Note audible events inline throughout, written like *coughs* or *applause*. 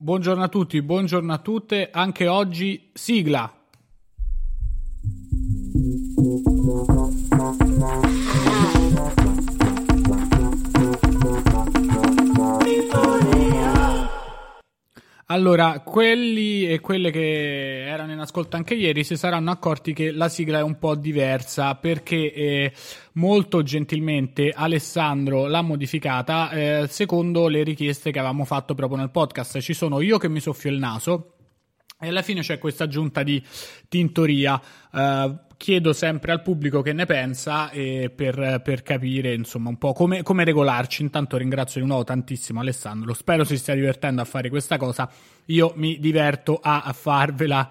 Buongiorno a tutti, buongiorno a tutte. Anche oggi sigla. Allora, quelli e quelle che erano in ascolto anche ieri si saranno accorti che la sigla è un po' diversa perché eh, molto gentilmente Alessandro l'ha modificata eh, secondo le richieste che avevamo fatto proprio nel podcast. Ci sono io che mi soffio il naso e alla fine c'è questa aggiunta di tintoria. Uh, chiedo sempre al pubblico che ne pensa e per, per capire insomma un po' come, come, regolarci. Intanto ringrazio di nuovo tantissimo Alessandro, spero si stia divertendo a fare questa cosa. Io mi diverto a, a farvela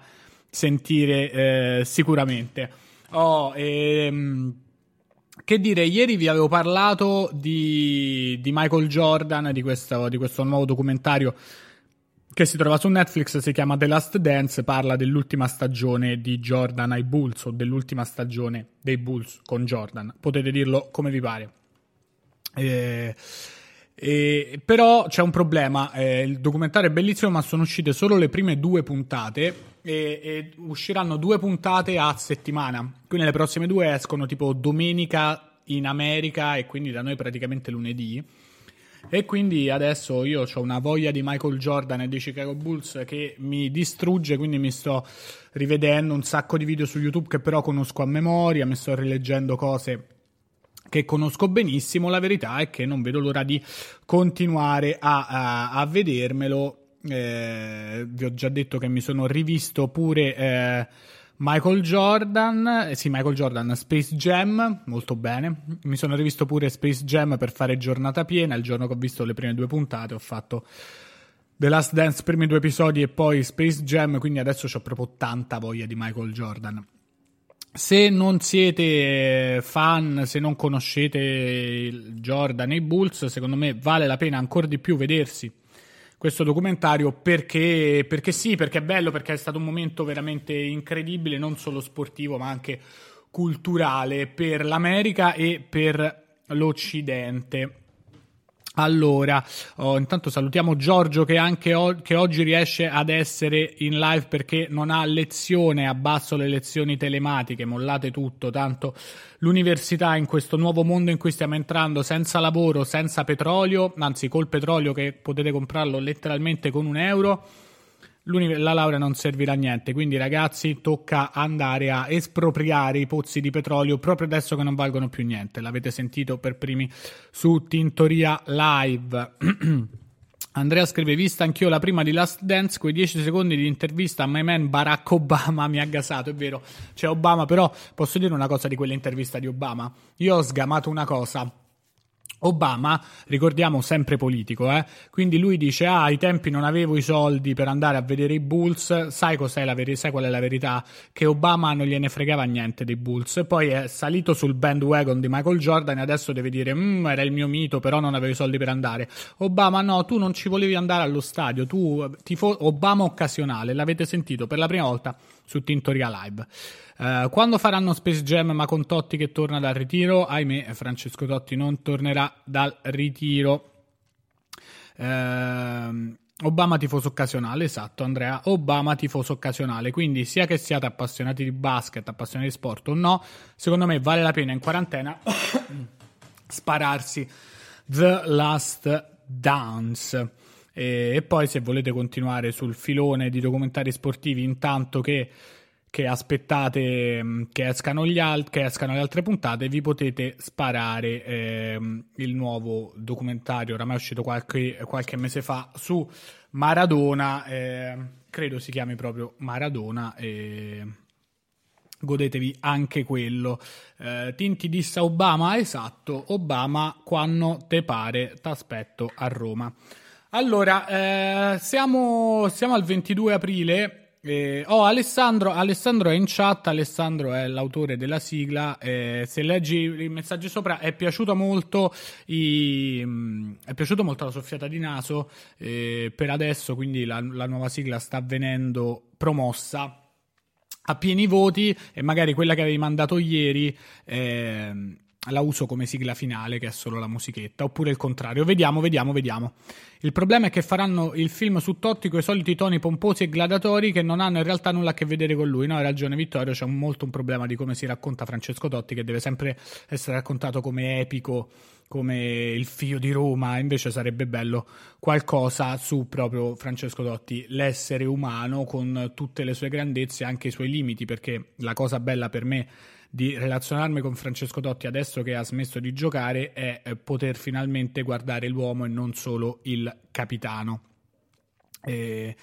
sentire eh, sicuramente. Oh, ehm, che dire, ieri vi avevo parlato di, di Michael Jordan, di questo, di questo nuovo documentario che si trova su Netflix, si chiama The Last Dance, parla dell'ultima stagione di Jordan ai Bulls o dell'ultima stagione dei Bulls con Jordan. Potete dirlo come vi pare. Eh, eh, però c'è un problema, eh, il documentario è bellissimo ma sono uscite solo le prime due puntate e, e usciranno due puntate a settimana, quindi le prossime due escono tipo domenica in America e quindi da noi praticamente lunedì e quindi adesso io ho una voglia di Michael Jordan e di Chicago Bulls che mi distrugge, quindi mi sto rivedendo un sacco di video su YouTube che però conosco a memoria, mi sto rileggendo cose che conosco benissimo. La verità è che non vedo l'ora di continuare a, a, a vedermelo. Eh, vi ho già detto che mi sono rivisto pure. Eh, Michael Jordan, eh, sì, Michael Jordan, Space Jam, molto bene. Mi sono rivisto pure Space Jam per fare giornata piena. Il giorno che ho visto le prime due puntate ho fatto The Last Dance, primi due episodi e poi Space Jam, quindi adesso ho proprio tanta voglia di Michael Jordan. Se non siete fan, se non conoscete Jordan e i Bulls, secondo me vale la pena ancora di più vedersi questo documentario perché, perché sì, perché è bello, perché è stato un momento veramente incredibile, non solo sportivo ma anche culturale per l'America e per l'Occidente. Allora, oh, intanto salutiamo Giorgio che anche o- che oggi riesce ad essere in live perché non ha lezione, abbasso le lezioni telematiche, mollate tutto, tanto l'università in questo nuovo mondo in cui stiamo entrando senza lavoro, senza petrolio, anzi col petrolio che potete comprarlo letteralmente con un euro la laurea non servirà a niente. Quindi, ragazzi, tocca andare a espropriare i pozzi di petrolio proprio adesso che non valgono più niente. L'avete sentito per primi su Tintoria Live. *clears throat* Andrea scrive: Vista anch'io la prima di Last Dance, quei 10 secondi di intervista a my man Barack Obama mi ha gasato. È vero, c'è Obama, però posso dire una cosa di quell'intervista di Obama. Io ho sgamato una cosa Obama, ricordiamo sempre politico, eh? quindi lui dice: Ah, ai tempi non avevo i soldi per andare a vedere i Bulls. Sai, cos'è la ver- sai qual è la verità? Che Obama non gliene fregava niente dei Bulls. Poi è salito sul bandwagon di Michael Jordan e adesso deve dire: mm, Era il mio mito, però non avevo i soldi per andare. Obama, no, tu non ci volevi andare allo stadio. Tu, tifo- Obama occasionale, l'avete sentito per la prima volta su Tintoria Live. Uh, quando faranno Space Jam ma con Totti che torna dal ritiro? Ahimè, Francesco Totti non tornerà dal ritiro. Uh, Obama tifoso occasionale, esatto Andrea, Obama tifoso occasionale, quindi sia che siate appassionati di basket, appassionati di sport o no, secondo me vale la pena in quarantena *coughs* spararsi The Last Dance. E, e, poi se volete continuare sul filone di documentari sportivi intanto che, che aspettate mm, che escano, alt- che escano, le altre puntate vi potete sparare ehm, il nuovo documentario oramai è uscito qualche, qualche mese fa su Maradona eh, credo si chiami proprio Maradona e godetevi anche quello. Eh, Tinti disse Obama, esatto, Obama quando te pare, t'aspetto a Roma. Allora, eh, siamo, siamo, al 22 aprile. Eh, oh, Alessandro, Alessandro è in chat. Alessandro è l'autore della sigla. Eh, se leggi i messaggi sopra, è piaciuto molto. I, mm, è piaciuto molto la soffiata di naso. Eh, per adesso, quindi, la, la nuova sigla sta venendo promossa a pieni voti. E magari quella che avevi mandato ieri. Eh, la uso come sigla finale, che è solo la musichetta, oppure il contrario. Vediamo, vediamo, vediamo. Il problema è che faranno il film su Totti con i soliti toni pomposi e gladiatori che non hanno in realtà nulla a che vedere con lui. No, hai ragione, Vittorio. C'è molto un problema di come si racconta Francesco Totti, che deve sempre essere raccontato come epico, come il figlio di Roma. Invece sarebbe bello qualcosa su proprio Francesco Totti, l'essere umano con tutte le sue grandezze e anche i suoi limiti. Perché la cosa bella per me di relazionarmi con Francesco Totti adesso che ha smesso di giocare è eh, poter finalmente guardare l'uomo e non solo il capitano. E,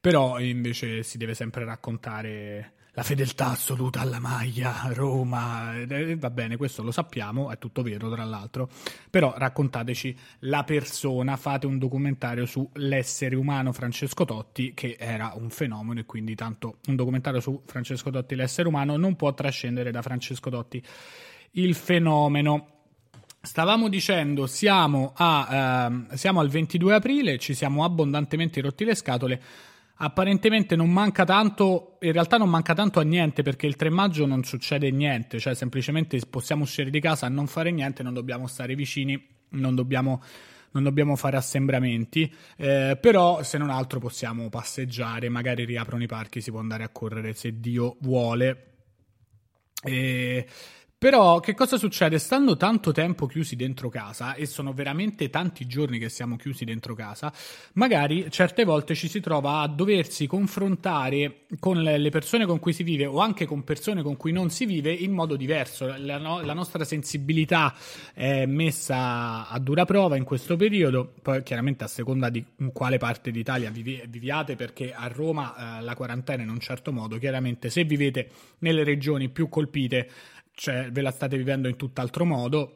però invece si deve sempre raccontare la fedeltà assoluta alla maglia, Roma, eh, va bene, questo lo sappiamo, è tutto vero tra l'altro, però raccontateci la persona, fate un documentario sull'essere umano Francesco Totti, che era un fenomeno e quindi tanto un documentario su Francesco Totti, l'essere umano, non può trascendere da Francesco Totti il fenomeno. Stavamo dicendo, siamo, a, ehm, siamo al 22 aprile, ci siamo abbondantemente rotti le scatole apparentemente non manca tanto, in realtà non manca tanto a niente perché il 3 maggio non succede niente, cioè semplicemente possiamo uscire di casa a non fare niente, non dobbiamo stare vicini, non dobbiamo, non dobbiamo fare assembramenti, eh, però se non altro possiamo passeggiare, magari riaprono i parchi, si può andare a correre se Dio vuole. E però che cosa succede? Stando tanto tempo chiusi dentro casa, e sono veramente tanti giorni che siamo chiusi dentro casa, magari certe volte ci si trova a doversi confrontare con le persone con cui si vive o anche con persone con cui non si vive in modo diverso. La, no, la nostra sensibilità è messa a dura prova in questo periodo, poi chiaramente a seconda di quale parte d'Italia vivi, viviate, perché a Roma eh, la quarantena in un certo modo, chiaramente se vivete nelle regioni più colpite, cioè ve la state vivendo in tutt'altro modo.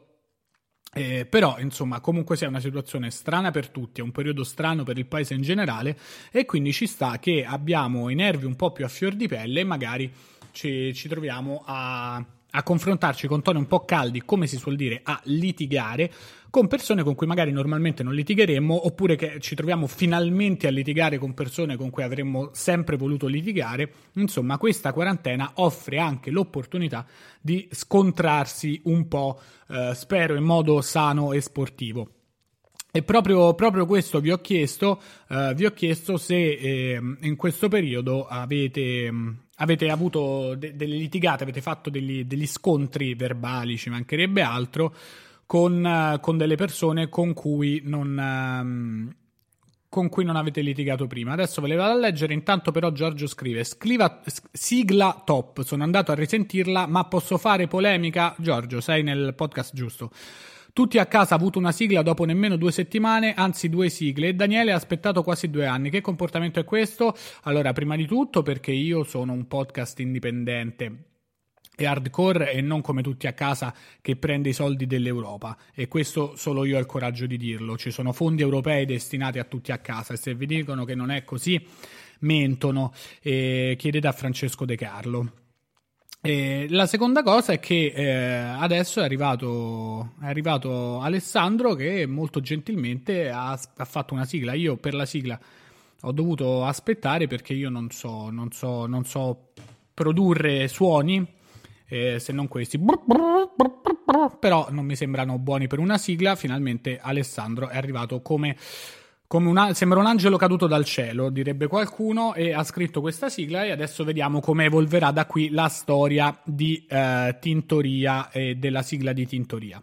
Eh, però, insomma, comunque sia una situazione strana per tutti, è un periodo strano per il paese in generale e quindi ci sta che abbiamo i nervi un po' più a fior di pelle e magari ci, ci troviamo a, a confrontarci con toni un po' caldi, come si suol dire, a litigare con persone con cui magari normalmente non litigheremmo, oppure che ci troviamo finalmente a litigare con persone con cui avremmo sempre voluto litigare. Insomma, questa quarantena offre anche l'opportunità di scontrarsi un po', eh, spero in modo sano e sportivo. E proprio, proprio, questo vi ho chiesto, uh, vi ho chiesto se eh, in questo periodo avete, avete avuto de- delle litigate, avete fatto degli, degli, scontri verbali, ci mancherebbe altro, con, uh, con delle persone con cui non... Um, con cui non avete litigato prima. Adesso ve le vado a leggere, intanto però Giorgio scrive Scriva, sigla top, sono andato a risentirla, ma posso fare polemica? Giorgio, sei nel podcast giusto. Tutti a casa ha avuto una sigla dopo nemmeno due settimane, anzi due sigle, e Daniele ha aspettato quasi due anni. Che comportamento è questo? Allora, prima di tutto perché io sono un podcast indipendente e hardcore e non come tutti a casa che prende i soldi dell'Europa. E questo solo io ho il coraggio di dirlo. Ci sono fondi europei destinati a tutti a casa e se vi dicono che non è così mentono e chiedete a Francesco De Carlo. E la seconda cosa è che eh, adesso è arrivato, è arrivato, Alessandro che molto gentilmente ha, ha, fatto una sigla. Io per la sigla ho dovuto aspettare perché io non so, non so, non so produrre suoni eh, se non questi. Però non mi sembrano buoni per una sigla. Finalmente Alessandro è arrivato come un, sembra un angelo caduto dal cielo, direbbe qualcuno, e ha scritto questa sigla e adesso vediamo come evolverà da qui la storia di eh, Tintoria e della sigla di Tintoria.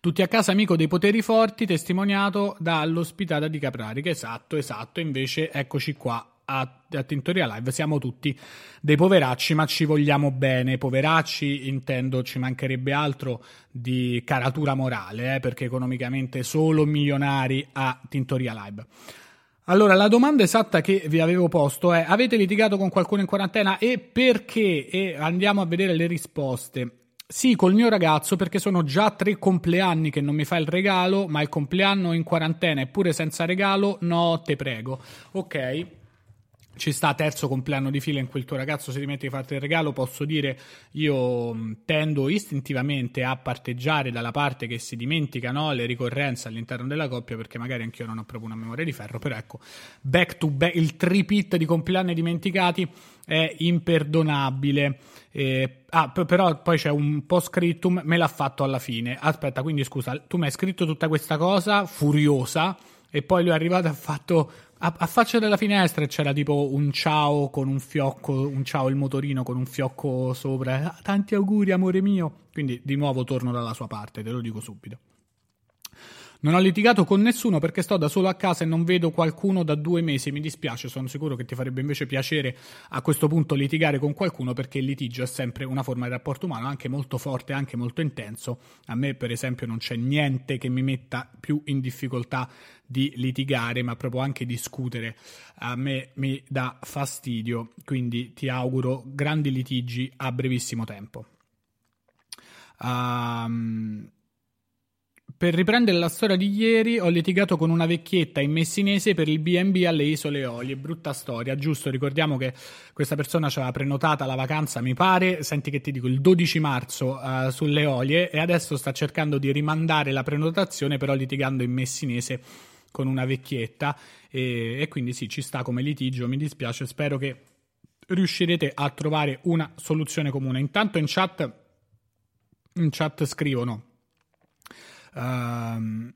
Tutti a casa amico dei poteri forti, testimoniato dall'ospitata di Caprari. Esatto, esatto, invece eccoci qua a, a Tintoria Live siamo tutti dei poveracci, ma ci vogliamo bene. Poveracci, intendo, ci mancherebbe altro di caratura morale, eh, perché economicamente solo milionari a Tintoria Live. Allora, la domanda esatta che vi avevo posto è: avete litigato con qualcuno in quarantena e perché? E andiamo a vedere le risposte. Sì, col mio ragazzo perché sono già tre compleanni che non mi fa il regalo, ma il compleanno in quarantena eppure senza regalo, no, te prego. Ok, ci sta terzo compleanno di fila in cui il tuo ragazzo si dimentica di farti il regalo, posso dire io tendo istintivamente a parteggiare dalla parte che si dimentica no, le ricorrenze all'interno della coppia perché magari anch'io non ho proprio una memoria di ferro, però ecco, back to back, il tripit di compleanni dimenticati è imperdonabile. Eh, ah, però poi c'è un post scriptum, me l'ha fatto alla fine. Aspetta, quindi scusa, tu mi hai scritto tutta questa cosa furiosa e poi lui è arrivato e ha fatto a, a, faccia della finestra c'era tipo un ciao con un fiocco, un ciao il motorino con un fiocco sopra. Ah, tanti auguri, amore mio. Quindi di nuovo torno dalla sua parte, te lo dico subito. Non ho litigato con nessuno perché sto da solo a casa e non vedo qualcuno da due mesi. Mi dispiace, sono sicuro che ti farebbe invece piacere a questo punto litigare con qualcuno perché il litigio è sempre una forma di rapporto umano, anche molto forte, anche molto intenso. A me, per esempio, non c'è niente che mi metta più in difficoltà di litigare, ma proprio anche discutere. A me mi dà fastidio, quindi ti auguro grandi litigi a brevissimo tempo. Um, per riprendere la storia di ieri, ho litigato con una vecchietta in messinese per il BB alle Isole Eolie. Brutta storia, giusto? Ricordiamo che questa persona ci aveva prenotata la vacanza, mi pare, senti che ti dico, il 12 marzo uh, sulle Eolie e adesso sta cercando di rimandare la prenotazione, però litigando in messinese con una vecchietta. E, e quindi sì, ci sta come litigio. Mi dispiace, spero che riuscirete a trovare una soluzione comune. Intanto in chat, in chat scrivono Uh,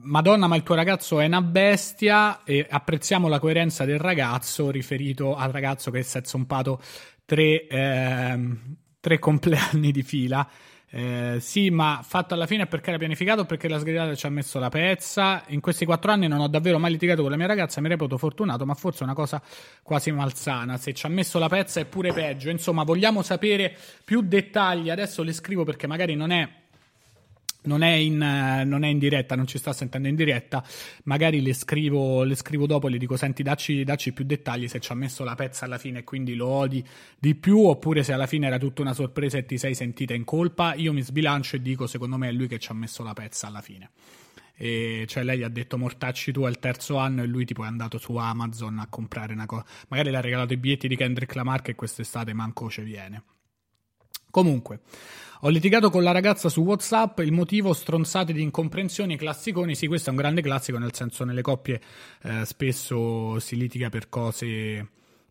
Madonna, ma il tuo ragazzo è una bestia e apprezziamo la coerenza del ragazzo riferito al ragazzo che si è zompato tre, eh, tre compleanni di fila. Eh, sì, ma fatto alla fine perché era pianificato perché la sgridata ci ha messo la pezza. In questi quattro anni non ho davvero mai litigato con la mia ragazza, mi reputo fortunato, ma forse è una cosa quasi malsana. Se ci ha messo la pezza è pure peggio. Insomma, vogliamo sapere più dettagli. Adesso le scrivo perché magari non è non è, in, non è, in, diretta, non ci sta sentendo in diretta, magari le scrivo, le scrivo dopo e le dico senti dacci, dacci, più dettagli se ci ha messo la pezza alla fine e quindi lo odi di più oppure se alla fine era tutta una sorpresa e ti sei sentita in colpa, io mi sbilancio e dico secondo me è lui che ci ha messo la pezza alla fine. E cioè lei ha detto mortacci tu al terzo anno e lui tipo è andato su Amazon a comprare una cosa, magari le ha regalato i biglietti di Kendrick Lamar che quest'estate manco ci viene. Comunque, ho litigato con la ragazza su WhatsApp, il motivo stronzate di incomprensioni, classiconi. Sì, questo è un grande classico, nel senso nelle coppie eh, spesso si litiga per cose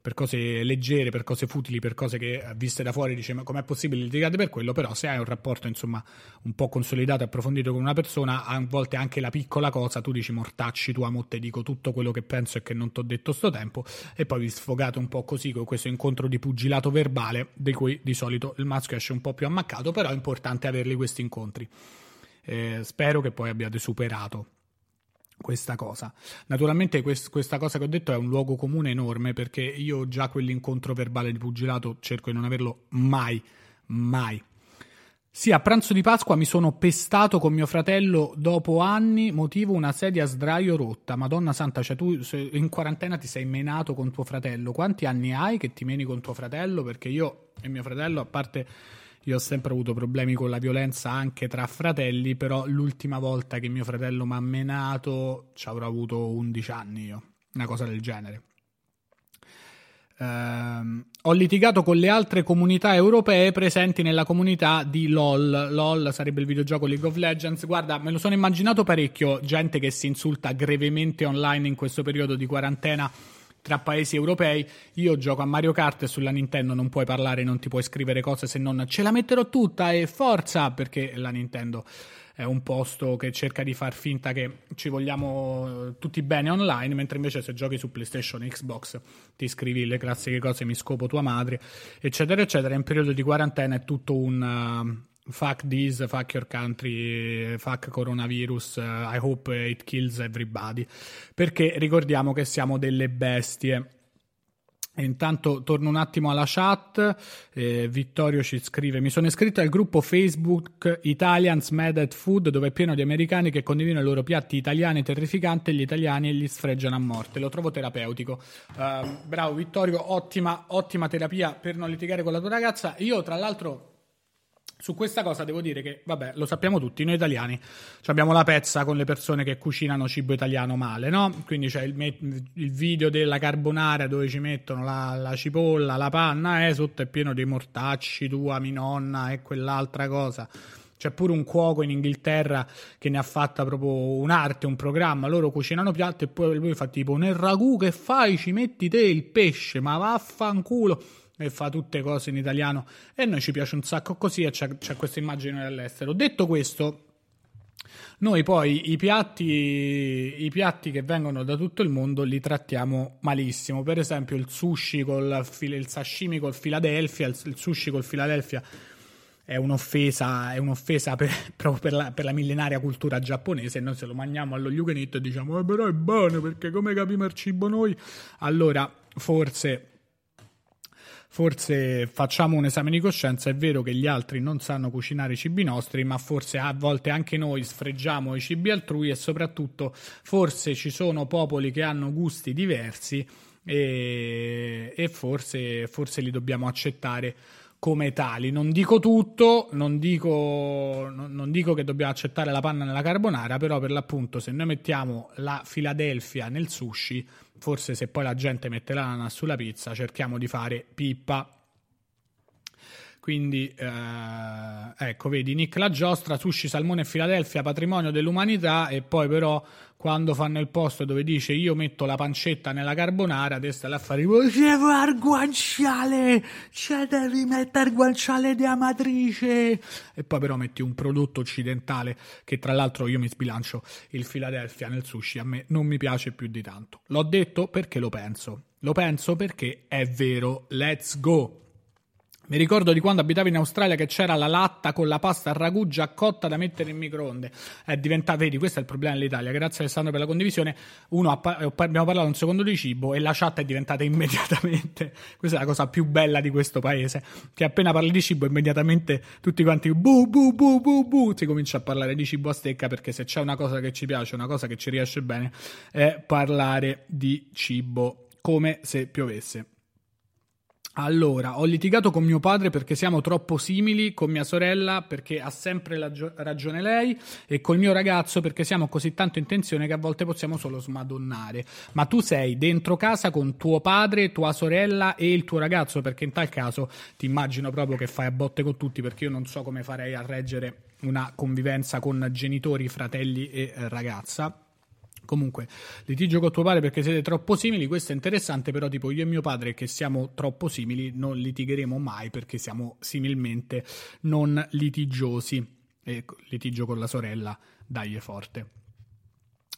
per cose leggere, per cose futili, per cose che viste da fuori dice ma com'è possibile litigare per quello, però se hai un rapporto insomma un po' consolidato e approfondito con una persona, a volte anche la piccola cosa, tu dici mortacci tu amo te dico tutto quello che penso e che non ti ho detto sto tempo. E poi vi sfogate un po' così con questo incontro di pugilato verbale di cui di solito il maschio esce un po' più ammaccato, però è importante averli questi incontri. Eh, spero che poi abbiate superato questa cosa. Naturalmente quest- questa cosa che ho detto è un luogo comune enorme perché io già quell'incontro verbale di pugilato cerco di non averlo mai, mai. Sì, a pranzo di Pasqua mi sono pestato con mio fratello dopo anni, motivo una sedia a sdraio rotta. Madonna santa, cioè tu in quarantena ti sei menato con tuo fratello. Quanti anni hai che ti meni con tuo fratello? Perché io e mio fratello, a parte io ho sempre avuto problemi con la violenza anche tra fratelli, però l'ultima volta che mio fratello mi ha menato ci avrò avuto 11 anni io, una cosa del genere. Uh, ho litigato con le altre comunità europee presenti nella comunità di LOL. LOL sarebbe il videogioco League of Legends. Guarda, me lo sono immaginato parecchio, gente che si insulta grevemente online in questo periodo di quarantena tra paesi europei. Io gioco a Mario Kart e sulla Nintendo non puoi parlare, non ti puoi scrivere cose se non ce la metterò tutta e forza, perché la Nintendo è un posto che cerca di far finta che ci vogliamo tutti bene online, mentre invece se giochi su PlayStation e Xbox ti scrivi le classiche cose mi scopo tua madre, eccetera, eccetera. In periodo di quarantena è tutto un fuck this, fuck your country, fuck coronavirus, uh, I hope it kills everybody. Perché ricordiamo che siamo delle bestie. Intanto torno un attimo alla chat. Eh, Vittorio ci scrive: Mi sono iscritto al gruppo Facebook Italians Mad at Food, dove è pieno di americani che condividono i loro piatti italiani terrificanti e gli italiani li sfreggiano a morte. Lo trovo terapeutico. Uh, bravo Vittorio, ottima, ottima terapia per non litigare con la tua ragazza. Io, tra l'altro Su questa cosa devo dire che, vabbè, lo sappiamo tutti, noi italiani abbiamo la pezza con le persone che cucinano cibo italiano male, no? Quindi c'è il, il video della carbonara dove ci mettono la, la cipolla, la panna, eh, sotto è pieno di mortacci, tua, mi nonna e quell'altra cosa. C'è pure un cuoco in Inghilterra che ne ha fatta proprio un'arte, un programma. Loro cucinano piatti e poi lui fa tipo nel ragù che fai ci metti te il pesce, ma vaffanculo e fa tutte cose in italiano e noi ci piace un sacco così e c'è, c'è questa immagine all'estero. Detto questo, noi poi i piatti, i piatti che vengono da tutto il mondo li trattiamo malissimo. Per esempio il sushi col il sashimi col Philadelphia, il, sushi col Philadelphia è un'offesa, è un'offesa per, *laughs* proprio per la, per la, millenaria cultura giapponese. Noi se lo mangiamo allo yugenito e diciamo, eh, però è buono perché come capiamo il cibo noi? Allora, forse forse facciamo un esame di coscienza, è vero che gli altri non sanno cucinare i cibi nostri, ma forse a volte anche noi sfregiamo i cibi altrui e soprattutto forse ci sono popoli che hanno gusti diversi e, e forse, forse li dobbiamo accettare come tali. Non dico tutto, non dico, non, dico, che dobbiamo accettare la panna nella carbonara, però per l'appunto se noi mettiamo la Philadelphia nel sushi forse se poi la gente mette l'ananas sulla pizza, cerchiamo di fare pippa. Quindi, eh, ecco, vedi, Nick la giostra, sushi, salmone e Filadelfia, patrimonio dell'umanità, e poi però quando fanno il posto dove dice io metto la pancetta nella carbonara, te stai a fare il guanciale, c'è devi mettere il guanciale di amatrice, e poi però metti un prodotto occidentale, che tra l'altro io mi sbilancio, il Philadelphia nel sushi, a me non mi piace più di tanto. L'ho detto perché lo penso. Lo penso perché è vero. Let's go! Mi ricordo di quando abitavo in Australia che c'era la latta con la pasta a ragù già cotta da mettere in microonde. È diventata, vedi, questo è il problema dell'Italia. Grazie Alessandro per la condivisione. Uno, abbiamo parlato un secondo di cibo e la chat è diventata *laughs* immediatamente. Questa è la cosa più bella di questo paese. Che appena parli di cibo, immediatamente tutti quanti bu bu bu bu bu si comincia a parlare di cibo a stecca perché se c'è una cosa che ci piace, una cosa che ci riesce bene, è parlare di cibo come se piovesse. Allora, ho litigato con mio padre perché siamo troppo simili, con mia sorella perché ha sempre gio- ragione lei e col mio ragazzo perché siamo così tanto in tensione che a volte possiamo solo smadonnare. Ma tu sei dentro casa con tuo padre, tua sorella e il tuo ragazzo perché in tal caso ti immagino proprio che fai a botte con tutti perché io non so come farei a reggere una convivenza con genitori, fratelli e eh, ragazza. Comunque, litigio con tuo padre perché siete troppo simili, questo è interessante, però tipo io e mio padre che siamo troppo simili non litigheremo mai perché siamo similmente non litigiosi. E litigio con la sorella, dai forte.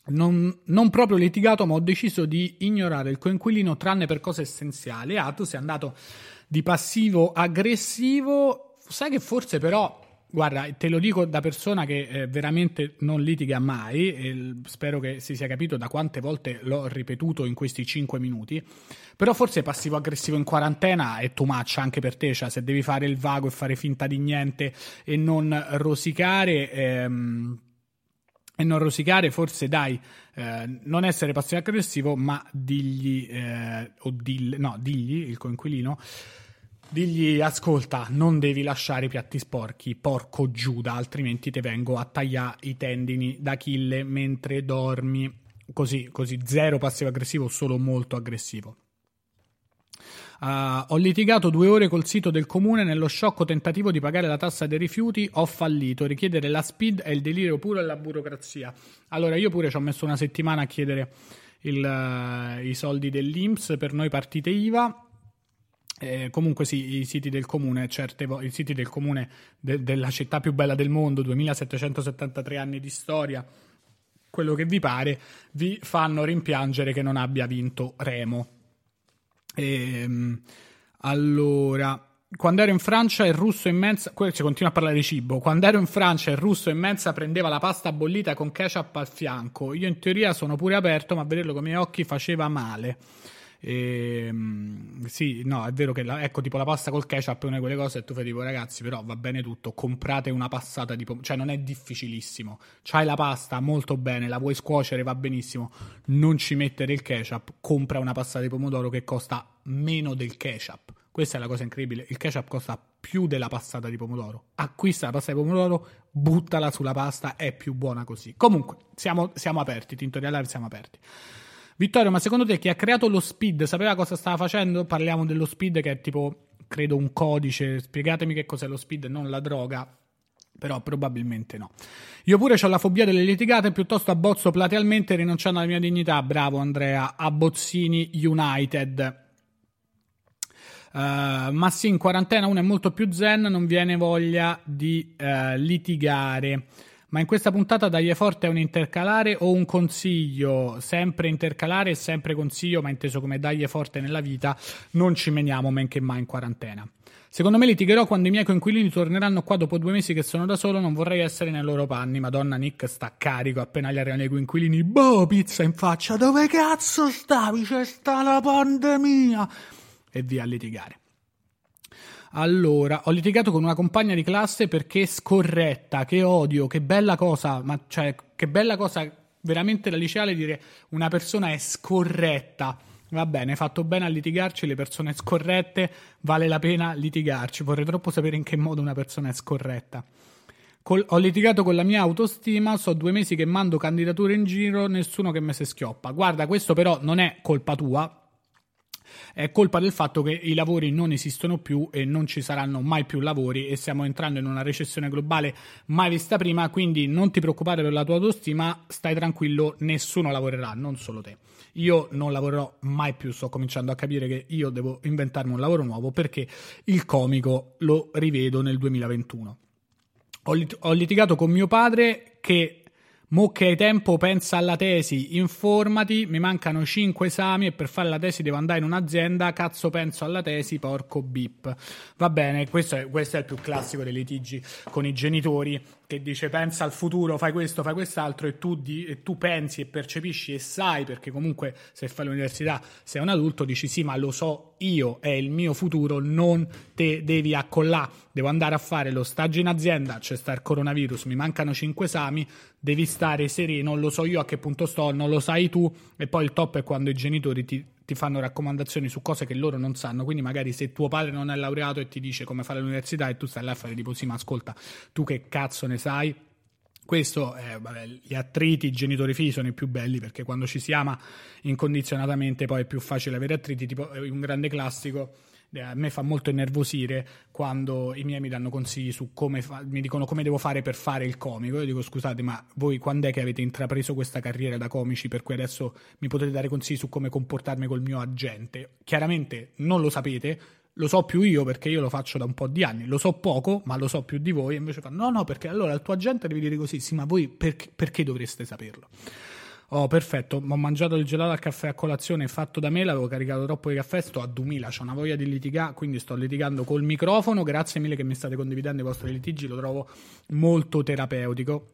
Non, non, proprio litigato, ma ho deciso di ignorare il coinquilino tranne per cose essenziali. Ah, tu sei andato di passivo aggressivo. Sai che forse però Guarda, te lo dico da persona che eh, veramente non litiga mai, e spero che si sia capito da quante volte l'ho ripetuto in questi 5 minuti, però forse passivo-aggressivo in quarantena è too much anche per te, cioè se devi fare il vago e fare finta di niente e non rosicare... Ehm, e non rosicare, forse dai, eh, non essere passivo-aggressivo, ma digli, eh, o dille, no, digli, il coinquilino, Digli, ascolta, non devi lasciare i piatti sporchi, porco Giuda, altrimenti ti vengo a tagliare i tendini d'Achille mentre dormi. Così, così zero passivo aggressivo, solo molto aggressivo. Uh, ho litigato due ore col sito del comune nello sciocco tentativo di pagare la tassa dei rifiuti. Ho fallito. Richiedere la SPID è il delirio puro della burocrazia. Allora, io pure ci ho messo una settimana a chiedere il, uh, i soldi dell'INPS per noi partite IVA eh, comunque sì, i siti del comune, certe vo- i siti del comune de- della città più bella del mondo, 2773 anni di storia, quello che vi pare, vi fanno rimpiangere che non abbia vinto Remo. Ehm, allora, quando ero in Francia il russo in mensa, si continua a parlare di cibo, quando ero in Francia il russo in mensa prendeva la pasta bollita con ketchup al fianco, io in teoria sono pure aperto, ma vederlo con i miei occhi faceva male. E, ehm, sì, no, è vero che la, ecco, tipo la pasta col ketchup è una di quelle cose e tu fai tipo, ragazzi, però va bene tutto, comprate una passata di pomodoro, cioè non è difficilissimo. C'hai la pasta molto bene, la vuoi scuocere, va benissimo. Non ci mettere il ketchup, compra una passata di pomodoro che costa meno del ketchup. Questa è la cosa incredibile. Il ketchup costa più della passata di pomodoro. Acquista la pasta di pomodoro, buttala sulla pasta, è più buona così. Comunque, siamo, siamo aperti, Tintorial Live siamo aperti. Vittorio, ma secondo te chi ha creato lo speed sapeva cosa stava facendo? Parliamo dello speed che è tipo, credo, un codice. Spiegatemi che cos'è lo speed, non la droga. Però probabilmente no. Io pure ho la fobia delle litigate, piuttosto abbozzo platealmente rinunciando alla mia dignità. Bravo Andrea, abbozzini United. Uh, ma sì, in quarantena uno è molto più zen, non viene voglia di uh, litigare. Ma in questa puntata dagli forte è un intercalare o un consiglio? Sempre intercalare e sempre consiglio, ma inteso come dagli forte nella vita, non ci meniamo men che mai in quarantena. Secondo me litigherò quando i miei coinquilini torneranno qua dopo due mesi che sono da solo, non vorrei essere nei loro panni. Madonna Nick sta carico, appena gli arrivano i coinquilini, boh, pizza in faccia, dove cazzo stavi? C'è sta la pandemia! E via a litigare. Allora, ho litigato con una compagna di classe perché scorretta, che odio, che bella cosa, ma cioè, che bella cosa veramente la liceale dire una persona è scorretta. Va bene, fatto bene a litigarci, le persone scorrette vale la pena litigarci. Vorrei troppo sapere in che modo una persona è scorretta. Col, ho litigato con la mia autostima, so due mesi che mando candidature in giro, nessuno che me se schioppa. Guarda, questo però non è colpa tua, è colpa del fatto che i lavori non esistono più e non ci saranno mai più lavori e stiamo entrando in una recessione globale mai vista prima, quindi non ti preoccupare per la tua autostima, stai tranquillo, nessuno lavorerà, non solo te. Io non lavorerò mai più, sto cominciando a capire che io devo inventarmi un lavoro nuovo perché il comico lo rivedo nel 2021. Ho, lit- ho litigato con mio padre che Mo che hai tempo, pensa alla tesi, informati, mi mancano 5 esami e per fare la tesi devo andare in un'azienda, cazzo penso alla tesi, porco bip. Va bene, questo è, questo è il più classico dei litigi con i genitori, che dice pensa al futuro, fai questo, fai quest'altro e tu, di, e tu pensi e percepisci e sai, perché comunque se fai l'università sei un adulto, dici sì ma lo so io, è il mio futuro, non te devi accollare, devo andare a fare lo stagio in azienda, c'è sta il coronavirus, mi mancano 5 esami, devi stare sereno, lo so io a che punto sto, non lo sai tu e poi il top è quando i genitori ti ti fanno raccomandazioni su cose che loro non sanno. Quindi, magari se tuo padre non è laureato e ti dice come fare l'università e tu stai là a fare tipo sì, ma ascolta, tu che cazzo ne sai? Questo, eh, vabbè, gli attriti, i genitori figli sono i più belli perché quando ci si ama incondizionatamente poi è più facile avere attriti, tipo un grande classico eh, a me fa molto innervosire quando i miei mi danno consigli su come fa- mi dicono come devo fare per fare il comico. Io dico scusate, ma voi quando è che avete intrapreso questa carriera da comici per cui adesso mi potete dare consigli su come comportarmi col mio agente? Chiaramente non lo sapete, lo so più io perché io lo faccio da un po' di anni, lo so poco, ma lo so più di voi. E invece fanno: no, no, perché allora il tuo agente devi dire così, sì, ma voi perché, perché dovreste saperlo? Oh, perfetto. Ho mangiato il gelato al caffè a colazione fatto da me, l'avevo caricato troppo di caffè, sto a 2000, ho una voglia di litigare, quindi sto litigando col microfono. Grazie mille che mi state condividendo i vostri litigi, lo trovo molto terapeutico.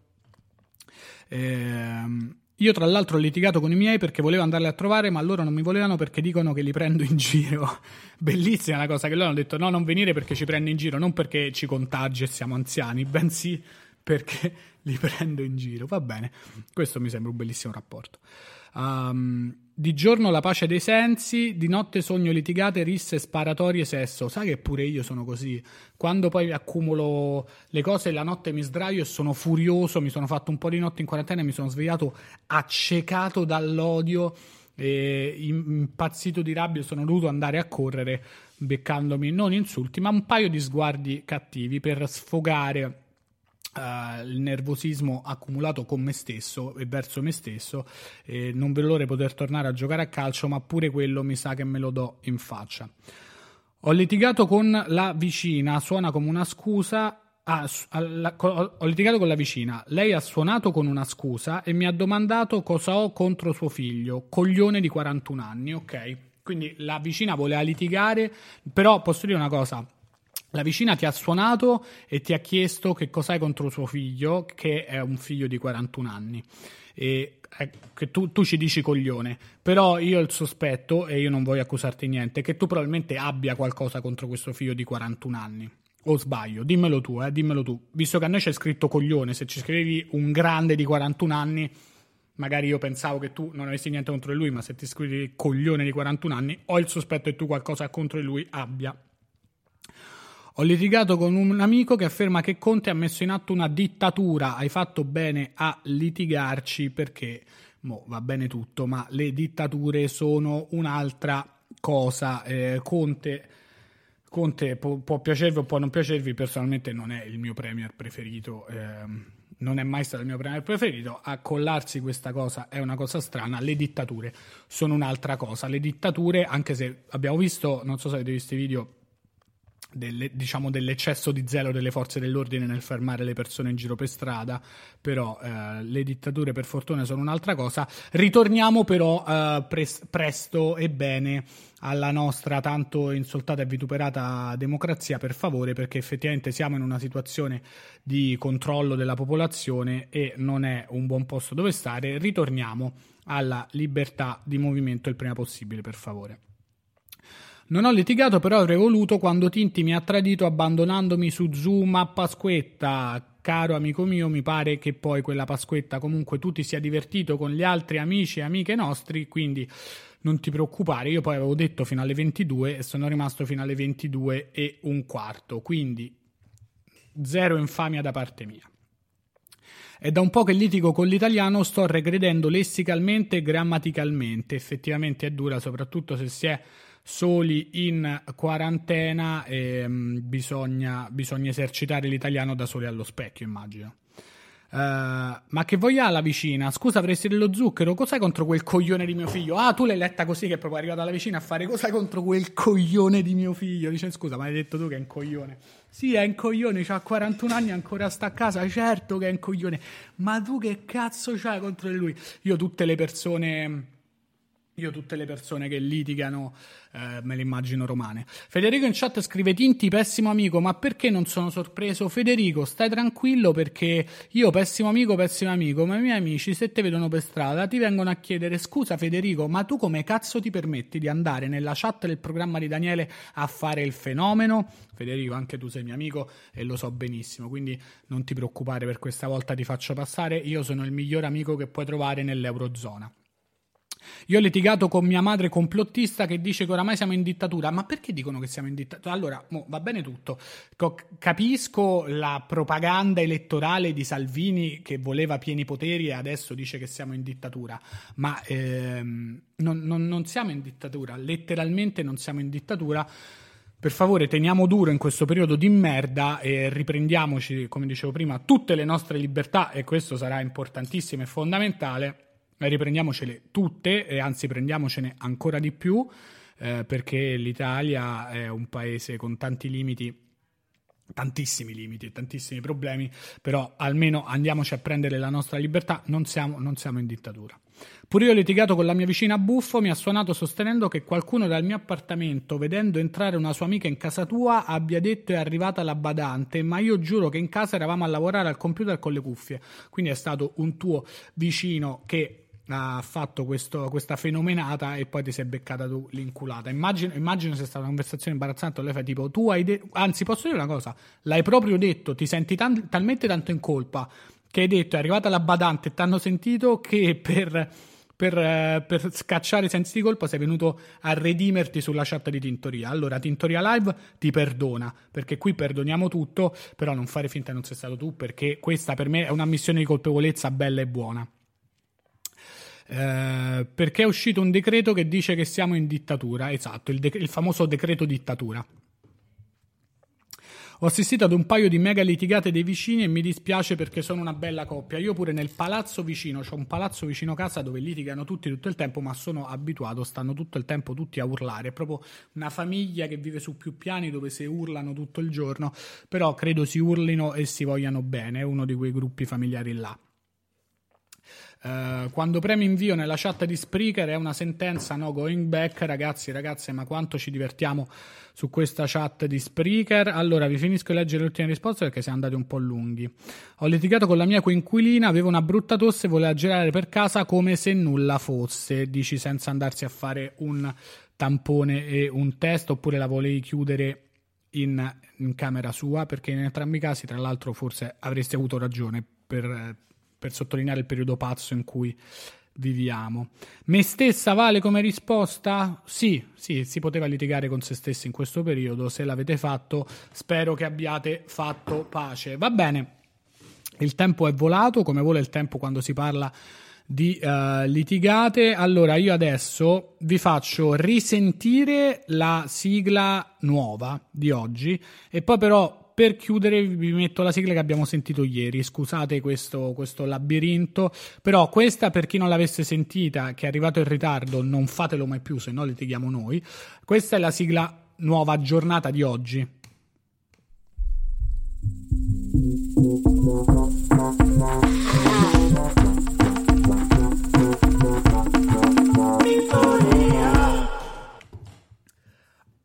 Ehm, io tra l'altro ho litigato con i miei perché volevo andarli a trovare, ma loro non mi volevano perché dicono che li prendo in giro. *laughs* Bellissima la cosa che loro hanno detto no, non venire perché ci prendo in giro, non perché ci contagi e siamo anziani, bensì perché *laughs* li prendo in giro. Va bene, questo mi sembra un bellissimo rapporto. Um, di giorno la pace dei sensi, di notte sogno litigate, risse, sparatorie, sesso. Sai che pure io sono così. Quando poi accumulo le cose, la notte mi sdraio e sono furioso. Mi sono fatto un po' di notte in quarantena e mi sono svegliato accecato dall'odio. E impazzito di rabbia sono dovuto andare a correre beccandomi non insulti ma un paio di sguardi cattivi per sfogare Uh, il nervosismo accumulato con me stesso e verso me stesso eh, non vedo l'ora di poter tornare a giocare a calcio ma pure quello mi sa che me lo do in faccia. Ho litigato con la vicina suona come una scusa ah, alla, ho litigato con la vicina. Lei ha suonato con una scusa e mi ha domandato cosa ho contro suo figlio coglione di 41 anni ok? Quindi la vicina voleva litigare però posso dire una cosa la vicina ti ha suonato e ti ha chiesto che cos'hai contro suo figlio, che è un figlio di 41 anni. E eh, che tu, tu, ci dici coglione, però io ho il sospetto, e io non voglio accusarti niente, che tu probabilmente abbia qualcosa contro questo figlio di 41 anni. O sbaglio? Dimmelo tu, eh, dimmelo tu. Visto che a noi c'è scritto coglione, se ci scrivevi un grande di 41 anni, magari io pensavo che tu non avessi niente contro di lui, ma se ti scrivi coglione di 41 anni, ho il sospetto che tu qualcosa contro di lui abbia. Ho litigato con un amico che afferma che Conte ha messo in atto una dittatura. Hai fatto bene a litigarci perché mo, va bene tutto, ma le dittature sono un'altra cosa. Eh, Conte, Conte può, può, piacervi o può non piacervi, personalmente non è il mio premier preferito. Eh, non è mai stato il mio premier preferito. Accollarsi questa cosa è una cosa strana. Le dittature sono un'altra cosa. Le dittature, anche se abbiamo visto, non so se avete visto i video delle, diciamo, dell'eccesso di zelo delle forze dell'ordine nel fermare le persone in giro per strada, però eh, le dittature per fortuna sono un'altra cosa. Ritorniamo però eh, pres- presto e bene alla nostra tanto insultata e vituperata democrazia, per favore, perché effettivamente siamo in una situazione di controllo della popolazione e non è un buon posto dove stare. Ritorniamo alla libertà di movimento il prima possibile, per favore. Non ho litigato, però avrei voluto quando Tinti mi ha tradito abbandonandomi su Zoom a Pasquetta. Caro amico mio, mi pare che poi quella Pasquetta comunque tu ti sia divertito con gli altri amici e amiche nostri, quindi non ti preoccupare. Io poi avevo detto fino alle 22 e sono rimasto fino alle 22 e un quarto, quindi zero infamia da parte mia. È da un po' che litigo con l'italiano, sto regredendo lessicalmente e grammaticalmente. Effettivamente è dura, soprattutto se si è soli in quarantena e um, bisogna, bisogna esercitare l'italiano da soli allo specchio, immagino. Uh, ma che voglia la vicina? Scusa, avresti dello zucchero? Cos'hai contro quel coglione di mio figlio? Ah, tu l'hai letta così che è proprio arrivata la vicina a fare cos'hai contro quel coglione di mio figlio? Dice, scusa, ma hai detto tu che è un coglione. Sì, è un coglione, ha 41 anni, ancora sta a casa, certo che è un coglione. Ma tu che cazzo c'hai contro di lui? Io tutte le persone io tutte le persone che litigano eh, me le immagino romane. Federico in chat scrive Tinti, pessimo amico, ma perché non sono sorpreso? Federico, stai tranquillo perché io, pessimo amico, pessimo amico, ma i miei amici se te vedono per strada ti vengono a chiedere scusa Federico, ma tu come cazzo ti permetti di andare nella chat del programma di Daniele a fare il fenomeno? Federico, anche tu sei mio amico e lo so benissimo, quindi non ti preoccupare per questa volta ti faccio passare, io sono il miglior amico che puoi trovare nell'Eurozona. Io ho litigato con mia madre complottista che dice che oramai siamo in dittatura. Ma perché dicono che siamo in dittatura? Allora, mo, va bene tutto. Capisco la propaganda elettorale di Salvini che voleva pieni poteri e adesso dice che siamo in dittatura. Ma ehm, non, non, non siamo in dittatura. Letteralmente non siamo in dittatura. Per favore, teniamo duro in questo periodo di merda e riprendiamoci, come dicevo prima, tutte le nostre libertà e questo sarà importantissimo e fondamentale riprendiamocele tutte e anzi prendiamocene ancora di più eh, perché l'Italia è un paese con tanti limiti tantissimi limiti e tantissimi problemi, però almeno andiamoci a prendere la nostra libertà, non siamo, non siamo, in dittatura. Pure io ho litigato con la mia vicina Buffo, mi ha suonato sostenendo che qualcuno dal mio appartamento, vedendo entrare una sua amica in casa tua, abbia detto è arrivata la badante, ma io giuro che in casa eravamo a lavorare al computer con le cuffie, quindi è stato un tuo vicino che ha fatto questo, questa fenomenata e poi ti sei beccata tu l'inculata. Immagino, immagino sia stata una conversazione imbarazzante. Lei fa tipo: Tu hai detto, anzi, posso dire una cosa, l'hai proprio detto, ti senti tan- talmente tanto in colpa che hai detto è arrivata la badante e ti hanno sentito che per, per, per, scacciare i sensi di colpa sei venuto a redimerti sulla chat di Tintoria. Allora, Tintoria Live ti perdona perché qui perdoniamo tutto, però non fare finta che non sei stato tu perché questa per me è una missione di colpevolezza bella e buona. Eh, perché è uscito un decreto che dice che siamo in dittatura, esatto, il, de- il famoso decreto dittatura. Ho assistito ad un paio di mega litigate dei vicini e mi dispiace perché sono una bella coppia. Io pure nel palazzo vicino, c'ho un palazzo vicino casa dove litigano tutti tutto il tempo, ma sono abituato, stanno tutto il tempo tutti a urlare. È proprio una famiglia che vive su più piani dove si urlano tutto il giorno, però credo si urlino e si vogliano bene, è uno di quei gruppi familiari là. Uh, quando premi invio nella chat di Spreaker è una sentenza no going back, ragazzi, ragazze, ma quanto ci divertiamo su questa chat di Spreaker. Allora, vi finisco di leggere le ultime risposte perché siamo andati un po' lunghi. Ho litigato con la mia coinquilina, aveva una brutta tosse voleva girare per casa come se nulla fosse, dici senza andarsi a fare un tampone e un test, oppure la volevi chiudere in, in camera sua, perché in entrambi i casi, tra l'altro, forse avresti avuto ragione per per sottolineare il periodo pazzo in cui viviamo. Me stessa vale come risposta? Sì, sì, si poteva litigare con se stessi in questo periodo. Se l'avete fatto, spero che abbiate fatto pace. Va bene, il tempo è volato, come vuole il tempo quando si parla di uh, litigate. Allora, io adesso vi faccio risentire la sigla nuova di oggi e poi però per chiudere vi metto la sigla che abbiamo sentito ieri. Scusate questo, questo, labirinto, però questa per chi non l'avesse sentita, che è arrivato in ritardo, non fatelo mai più, se no litighiamo noi. Questa è la sigla nuova aggiornata di oggi.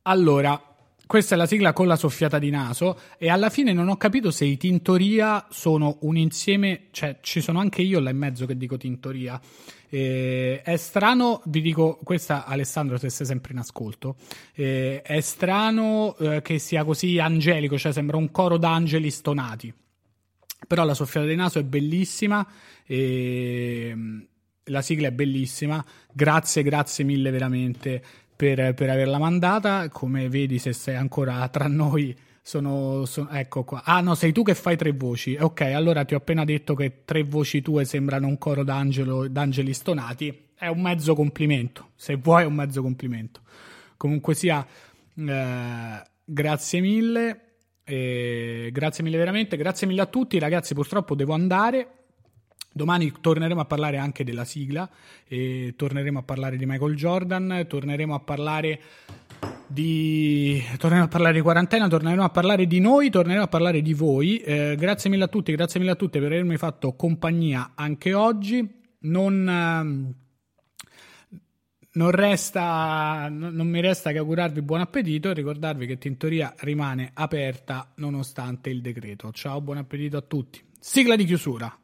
Allora, questa è la sigla con la soffiata di naso e alla fine non ho capito se i Tintoria sono un insieme, cioè ci sono anche io là in mezzo che dico Tintoria. Eh, è strano, vi dico questa Alessandro se sei sempre in ascolto, eh, è strano eh, che sia così angelico, cioè sembra un coro d'angeli stonati. Però la soffiata di naso è bellissima e la sigla è bellissima. Grazie, grazie mille veramente per, per averla mandata. Come vedi, se sei ancora tra noi, sono, sono, ecco qua. Ah, no, sei tu che fai tre voci. Ok, allora ti ho appena detto che tre voci tue sembrano un coro d'angeli stonati. È un mezzo complimento. Se vuoi, è un mezzo complimento. Comunque sia, eh, grazie mille. Eh, grazie mille veramente. Grazie mille a tutti, ragazzi. Purtroppo devo andare. Domani torneremo a parlare anche della sigla, e torneremo a parlare di Michael Jordan, torneremo a parlare di, torneremo a parlare di quarantena, torneremo a parlare di noi, torneremo a parlare di voi. Eh, grazie mille a tutti, grazie mille a tutte per avermi fatto compagnia anche oggi. Non, ehm, non, resta, non mi resta che augurarvi buon appetito e ricordarvi che Tintoria rimane aperta nonostante il decreto. Ciao, buon appetito a tutti. Sigla di chiusura.